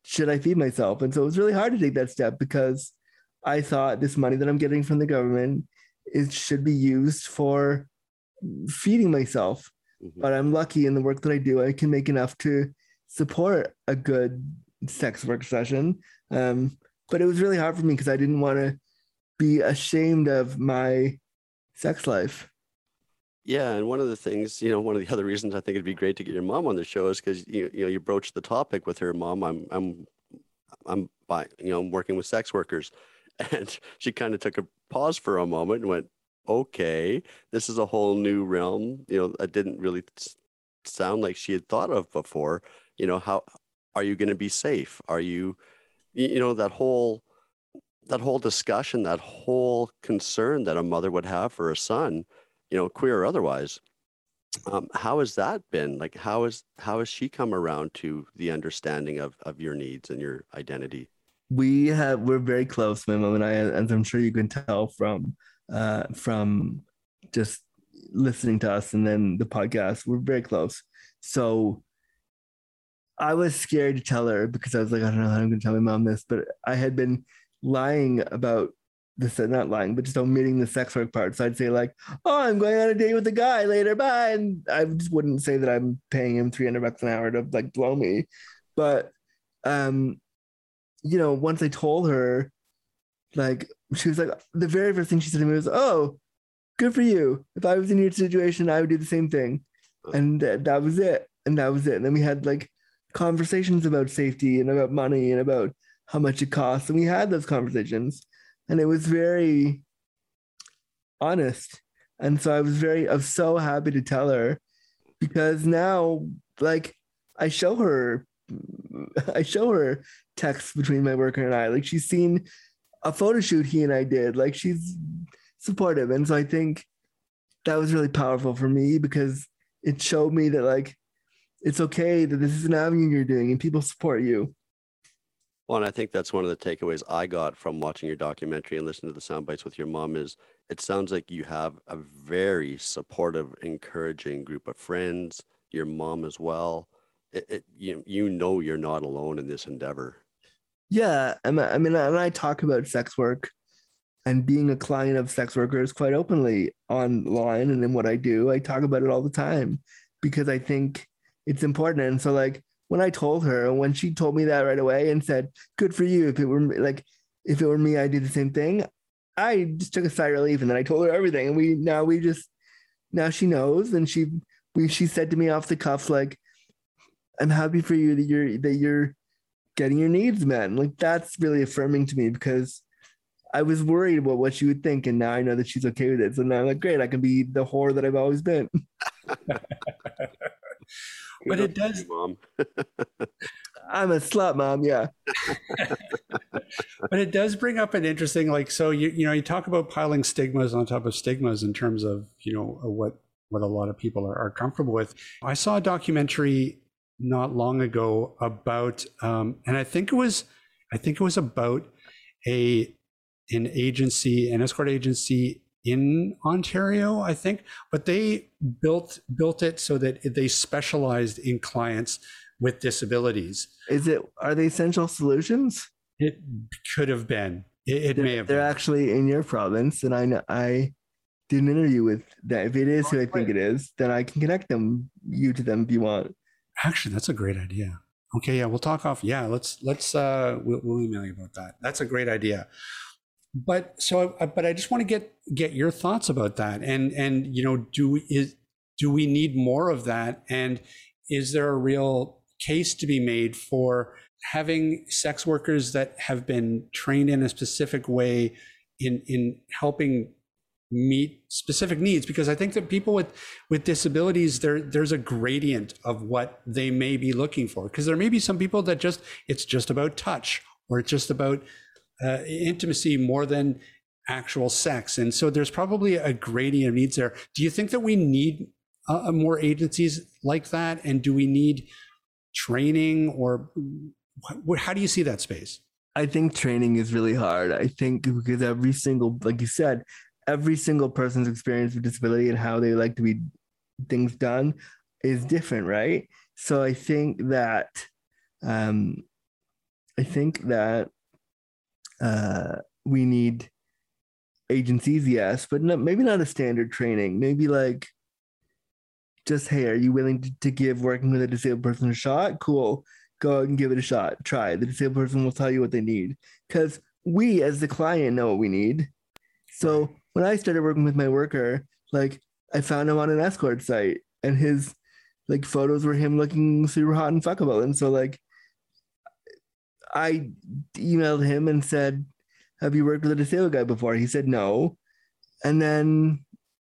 should I feed myself? And so it was really hard to take that step because I thought this money that I'm getting from the government it should be used for feeding myself. Mm-hmm. But I'm lucky in the work that I do, I can make enough to support a good sex work session. Um, but it was really hard for me because I didn't want to be ashamed of my sex life. Yeah, and one of the things, you know, one of the other reasons I think it'd be great to get your mom on the show is because you you know you broached the topic with her mom. I'm I'm I'm by you know I'm working with sex workers, And she kind of took a pause for a moment and went, okay, this is a whole new realm. You know, I didn't really sound like she had thought of before. You know, how are you going to be safe? Are you, you know, that whole, that whole discussion, that whole concern that a mother would have for a son, you know, queer or otherwise. Um, how has that been? Like, how is how has she come around to the understanding of of your needs and your identity? We have we're very close, my mom and I, as I'm sure you can tell from uh, from just listening to us and then the podcast. We're very close. So I was scared to tell her because I was like, I don't know how I'm going to tell my mom this, but I had been lying about this, not lying, but just omitting the sex work part. So I'd say like, oh, I'm going on a date with a guy later, bye. And I just wouldn't say that I'm paying him 300 bucks an hour to like blow me. But um, you know, once I told her, like, she was like, the very first thing she said to me was, "Oh, good for you. If I was in your situation, I would do the same thing." And that was it. And that was it. And then we had like conversations about safety and about money and about how much it costs. And we had those conversations, and it was very honest. And so I was very, I was so happy to tell her because now, like, I show her I show her texts between my worker and I. Like she's seen a photo shoot he and I did. Like she's supportive. And so I think that was really powerful for me because it showed me that like it's okay that this is an avenue you're doing and people support you. Well, and I think that's one of the takeaways I got from watching your documentary and listening to the sound bites with your mom is it sounds like you have a very supportive, encouraging group of friends, your mom as well it, it, you you know you're not alone in this endeavor. Yeah, I mean, and I talk about sex work and being a client of sex workers quite openly online and in what I do. I talk about it all the time because I think it's important. And so, like when I told her, when she told me that right away and said, "Good for you," if it were like if it were me, I'd do the same thing. I just took a sigh of relief, and then I told her everything, and we now we just now she knows, and she we she said to me off the cuff like I'm happy for you that you're that you're getting your needs met. Like that's really affirming to me because I was worried about what she would think, and now I know that she's okay with it. So now I'm like, great, I can be the whore that I've always been. but it does, mom. I'm a slut, mom. Yeah. but it does bring up an interesting, like, so you you know, you talk about piling stigmas on top of stigmas in terms of you know what what a lot of people are, are comfortable with. I saw a documentary not long ago about, um, and I think it was, I think it was about a an agency, an escort agency in Ontario, I think, but they built built it so that they specialized in clients with disabilities. Is it? Are they Essential Solutions? It could have been. It, it may have. They're been. actually in your province, and I know, I did an interview with that. If it is who I think it is, then I can connect them you to them if you want. Actually, that's a great idea. Okay, yeah, we'll talk off. Yeah, let's let's uh we'll, we'll email you about that. That's a great idea. but so uh, but i just want to get get your thoughts about that and and you know do we is do we need more of that and is there a real case to be made for having sex workers that have been trained in a specific way in in helping meet specific needs because i think that people with with disabilities there there's a gradient of what they may be looking for. Because there may be some people that just it's just about touch or it's just about uh, intimacy more than actual sex. And so there's probably a gradient of needs there. Do you think that we need uh, more agencies like that? And do we need training or how do you see that space? I think training is really hard. I think because every single, like you said, every single person's experience with disability and how they like to be things done is different, right? So I think that, um, I think that uh, we need agencies, yes, but maybe not a standard training. Maybe like just, hey, are you willing to, to give working with a disabled person a shot? Cool go out and give it a shot. Try. The disabled person will tell you what they need because we, as the client, know what we need. So when I started working with my worker, like I found him on an escort site, and his like photos were him looking super hot and fuckable. And so like I emailed him and said, "Have you worked with a disabled guy before?" He said no, and then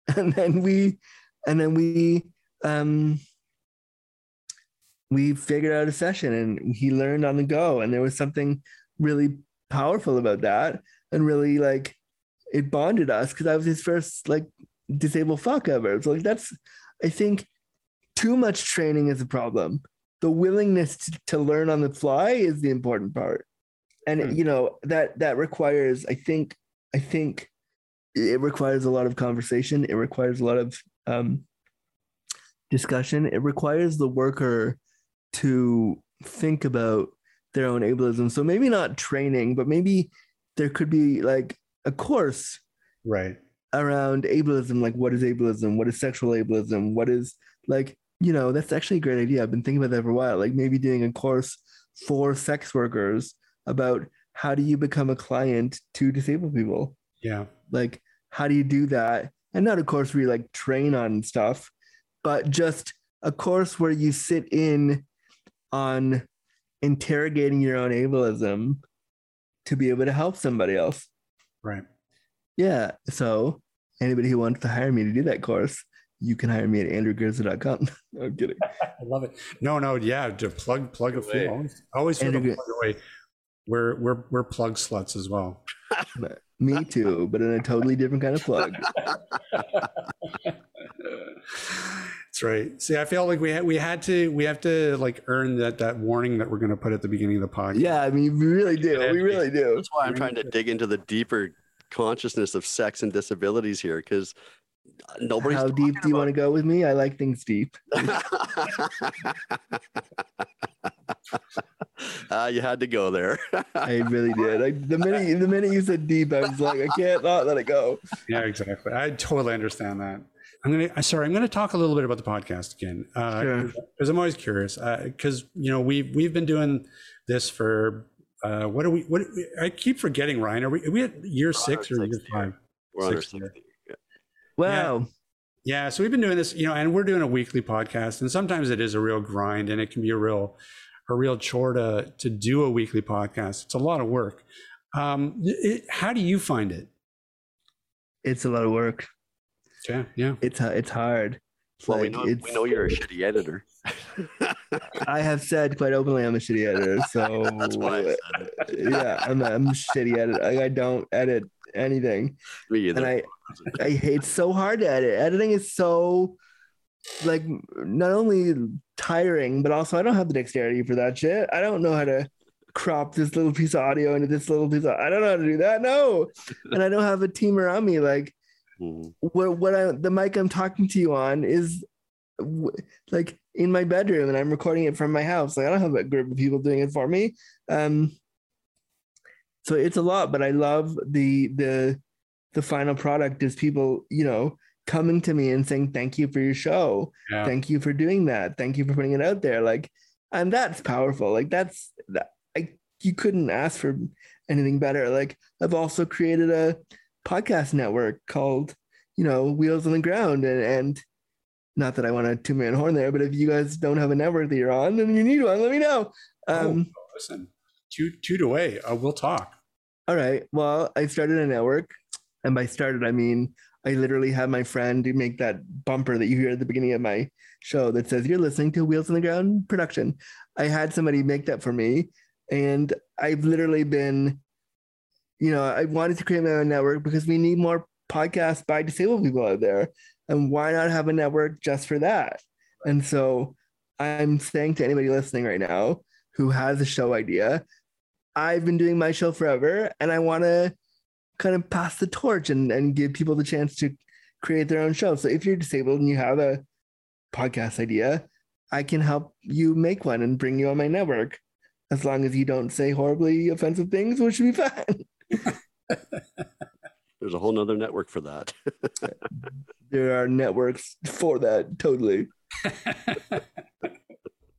and then we and then we um we figured out a session and he learned on the go and there was something really powerful about that and really like it bonded us because I was his first like disabled fuck ever. So like that's i think too much training is a problem. The willingness to, to learn on the fly is the important part. And hmm. you know that that requires i think i think it requires a lot of conversation. It requires a lot of um, discussion. It requires the worker to think about their own ableism. So maybe not training, but maybe there could be like a course right. around ableism like what is ableism? What is sexual ableism? What is like you know that's actually a great idea. I've been thinking about that for a while like maybe doing a course for sex workers about how do you become a client to disabled people? Yeah. Like how do you do that? And not a course where you like train on stuff but just a course where you sit in on interrogating your own ableism to be able to help somebody else. Right. Yeah. So anybody who wants to hire me to do that course, you can hire me at andrewgurza.com. no, I'm kidding. I love it. No, no, yeah. To plug plug a few. Always, always plug away. We're we're we're plug sluts as well. me too, but in a totally different kind of plug. That's right. See, I feel like we had, we had to we have to like earn that that warning that we're going to put at the beginning of the podcast. Yeah, I mean, we really do. We really do. That's why I'm trying to dig into the deeper consciousness of sex and disabilities here because nobody's. How deep do you want to go with me? I like things deep. uh, you had to go there. I really did. I, the minute the minute you said deep, I was like, I can't not let it go. Yeah, exactly. I totally understand that. I'm gonna. Uh, sorry, I'm gonna talk a little bit about the podcast again because uh, sure. I'm always curious. Because uh, you know we've we've been doing this for uh, what are we? What I keep forgetting, Ryan. Are we? Are we at year six or year five? We're six year. Yeah. Wow. Yeah. yeah. So we've been doing this, you know, and we're doing a weekly podcast, and sometimes it is a real grind, and it can be a real a real chore to to do a weekly podcast. It's a lot of work. Um, it, how do you find it? It's a lot of work. Yeah, yeah. It's it's hard. well, like, we know we know you're a shitty editor. I have said quite openly I'm a shitty editor. So that's why. yeah, I'm a, I'm a shitty editor. I, I don't edit anything. Me either. And I I hate so hard to edit. Editing is so like not only tiring, but also I don't have the dexterity for that shit. I don't know how to crop this little piece of audio into this little piece of I don't know how to do that. No. and I don't have a team around me. Like Mm-hmm. What what I the mic I'm talking to you on is like in my bedroom and I'm recording it from my house. Like I don't have a group of people doing it for me. Um so it's a lot, but I love the the the final product is people, you know, coming to me and saying thank you for your show. Yeah. Thank you for doing that. Thank you for putting it out there. Like and that's powerful. Like that's that I you couldn't ask for anything better. Like I've also created a podcast network called, you know, Wheels on the Ground. And, and not that I want a two man horn there, but if you guys don't have a network that you're on and you need one, let me know. Um, oh, listen, toot, toot away. Uh, we'll talk. All right. Well, I started a network. And by started, I mean, I literally had my friend make that bumper that you hear at the beginning of my show that says, You're listening to Wheels on the Ground production. I had somebody make that for me. And I've literally been, you know, I wanted to create my own network because we need more podcasts by disabled people out there. And why not have a network just for that? And so I'm saying to anybody listening right now who has a show idea, I've been doing my show forever and I want to kind of pass the torch and, and give people the chance to create their own show. So if you're disabled and you have a podcast idea, I can help you make one and bring you on my network as long as you don't say horribly offensive things, which should be fine. There's a whole nother network for that. there are networks for that, totally.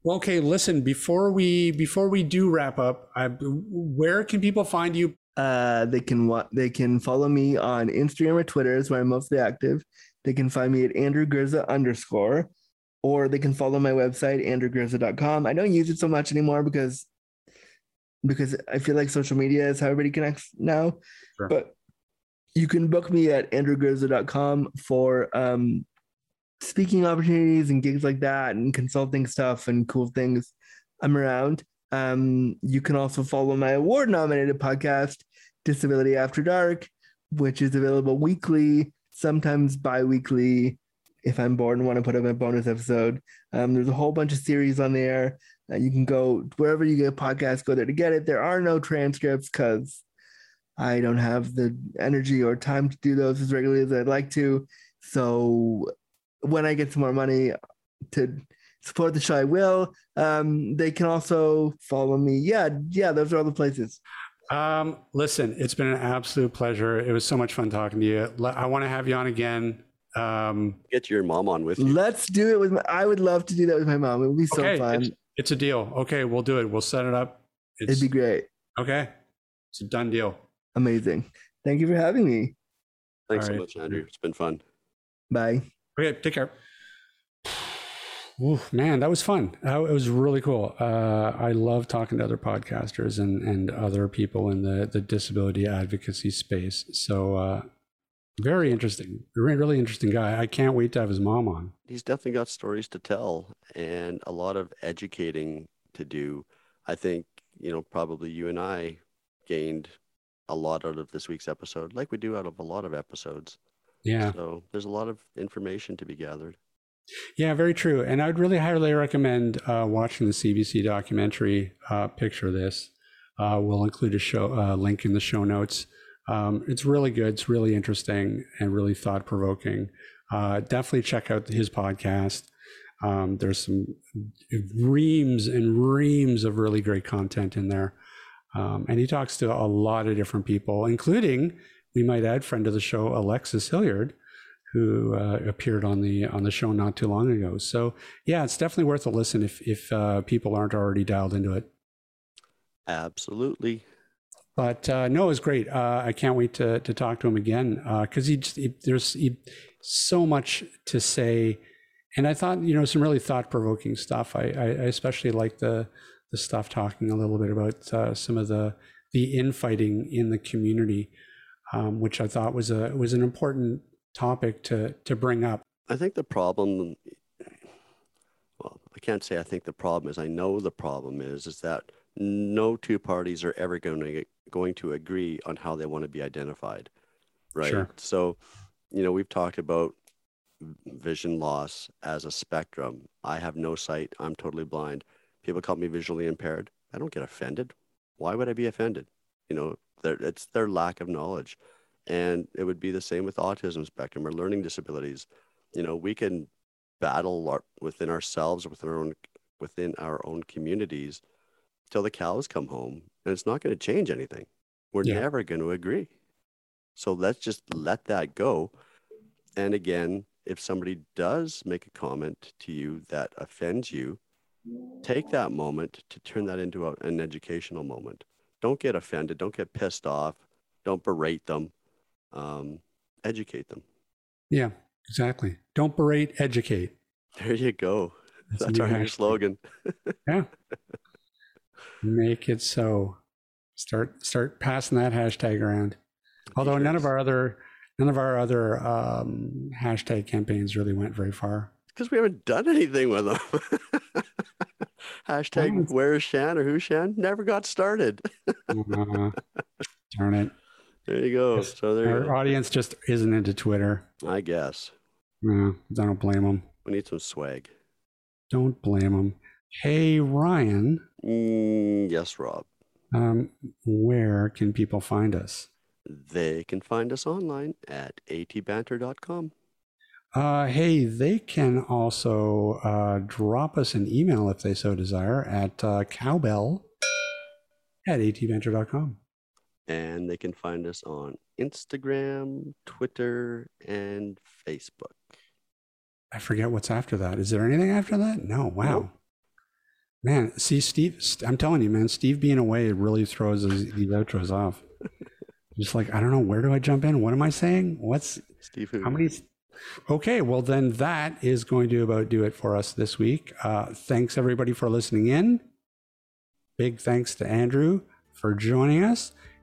well, okay, listen, before we before we do wrap up, I, where can people find you? Uh, they can they can follow me on Instagram or Twitter is where I'm mostly active. They can find me at Andrew Gurza underscore, or they can follow my website, andrewgurza.com. I don't use it so much anymore because because I feel like social media is how everybody connects now. Sure. But you can book me at andrewgurza.com for um, speaking opportunities and gigs like that and consulting stuff and cool things. I'm around. Um, you can also follow my award nominated podcast, Disability After Dark, which is available weekly, sometimes bi weekly. If I'm bored and want to put up a bonus episode, um, there's a whole bunch of series on there. Uh, you can go wherever you get podcasts, go there to get it. There are no transcripts because I don't have the energy or time to do those as regularly as I'd like to. So when I get some more money to support the show, I will. Um, they can also follow me. Yeah, yeah, those are all the places. Um, listen, it's been an absolute pleasure. It was so much fun talking to you. I want to have you on again. Um, Get your mom on with you. Let's do it with my, I would love to do that with my mom. It would be so okay, fun. It's, it's, a deal. Okay, we'll do it. We'll set it up. It's, It'd be great. Okay. It's a done deal. Amazing. Thank you for having me. Thanks All so much, Andrew. It's been fun. Bye. Okay, take care. Ooh, man, that was fun. That, it was really cool. Uh, I love talking to other podcasters and, and other people in the, the disability advocacy space. So, uh, very interesting. Really interesting guy. I can't wait to have his mom on. He's definitely got stories to tell and a lot of educating to do. I think, you know, probably you and I gained a lot out of this week's episode, like we do out of a lot of episodes. Yeah. So there's a lot of information to be gathered. Yeah, very true. And I'd really highly recommend uh, watching the CBC documentary. Uh, picture this. Uh, we'll include a show uh, link in the show notes. Um, it's really good. It's really interesting and really thought provoking. Uh, definitely check out his podcast. Um, there's some reams and reams of really great content in there. Um, and he talks to a lot of different people, including, we might add, friend of the show, Alexis Hillyard, who uh, appeared on the on the show not too long ago. So yeah, it's definitely worth a listen if if uh, people aren't already dialed into it. Absolutely. But uh, no, it was great. Uh, I can't wait to to talk to him again because he, he, there's he, so much to say, and I thought you know some really thought provoking stuff. I, I, I especially like the the stuff talking a little bit about uh, some of the the infighting in the community, um, which I thought was a was an important topic to to bring up. I think the problem, well, I can't say I think the problem is. I know the problem is is that no two parties are ever going to going to agree on how they want to be identified, right? Sure. So, you know, we've talked about vision loss as a spectrum. I have no sight. I'm totally blind people call me visually impaired. I don't get offended. Why would I be offended? You know, it's their lack of knowledge. And it would be the same with autism spectrum or learning disabilities. You know, we can battle our, within ourselves, within our own, within our own communities till the cows come home. And it's not going to change anything. We're yeah. never going to agree. So let's just let that go. And again, if somebody does make a comment to you that offends you, take that moment to turn that into a, an educational moment don't get offended. Don't get pissed off. Don't berate them. Um, educate them. Yeah, exactly. Don't berate, educate. There you go. That's That's our new slogan. Yeah. Make it so. Start start passing that hashtag around. Although none of our other none of our other um, hashtag campaigns really went very far. because we haven't done anything with them. Hashtag Well, where is Shan or who Shan never got started. Uh, darn it. There you go. So there Our audience just isn't into Twitter. I guess Uh, I don't blame them. we need some swag. Don't blame them. Hey, Ryan, Mm, yes, Rob. um, where can people find us? They can find us online at atbanter.com. Uh, hey, they can also uh, drop us an email if they so desire at uh, cowbell at atbanter.com. And they can find us on Instagram, Twitter, and Facebook. I forget what's after that. Is there anything after that? No. Wow. Nope. Man, see, Steve, I'm telling you, man, Steve being away really throws these, these outros off. Just like, I don't know, where do I jump in? What am I saying? What's, Steve, who? how many? Okay, well, then that is going to about do it for us this week. Uh, thanks, everybody, for listening in. Big thanks to Andrew for joining us.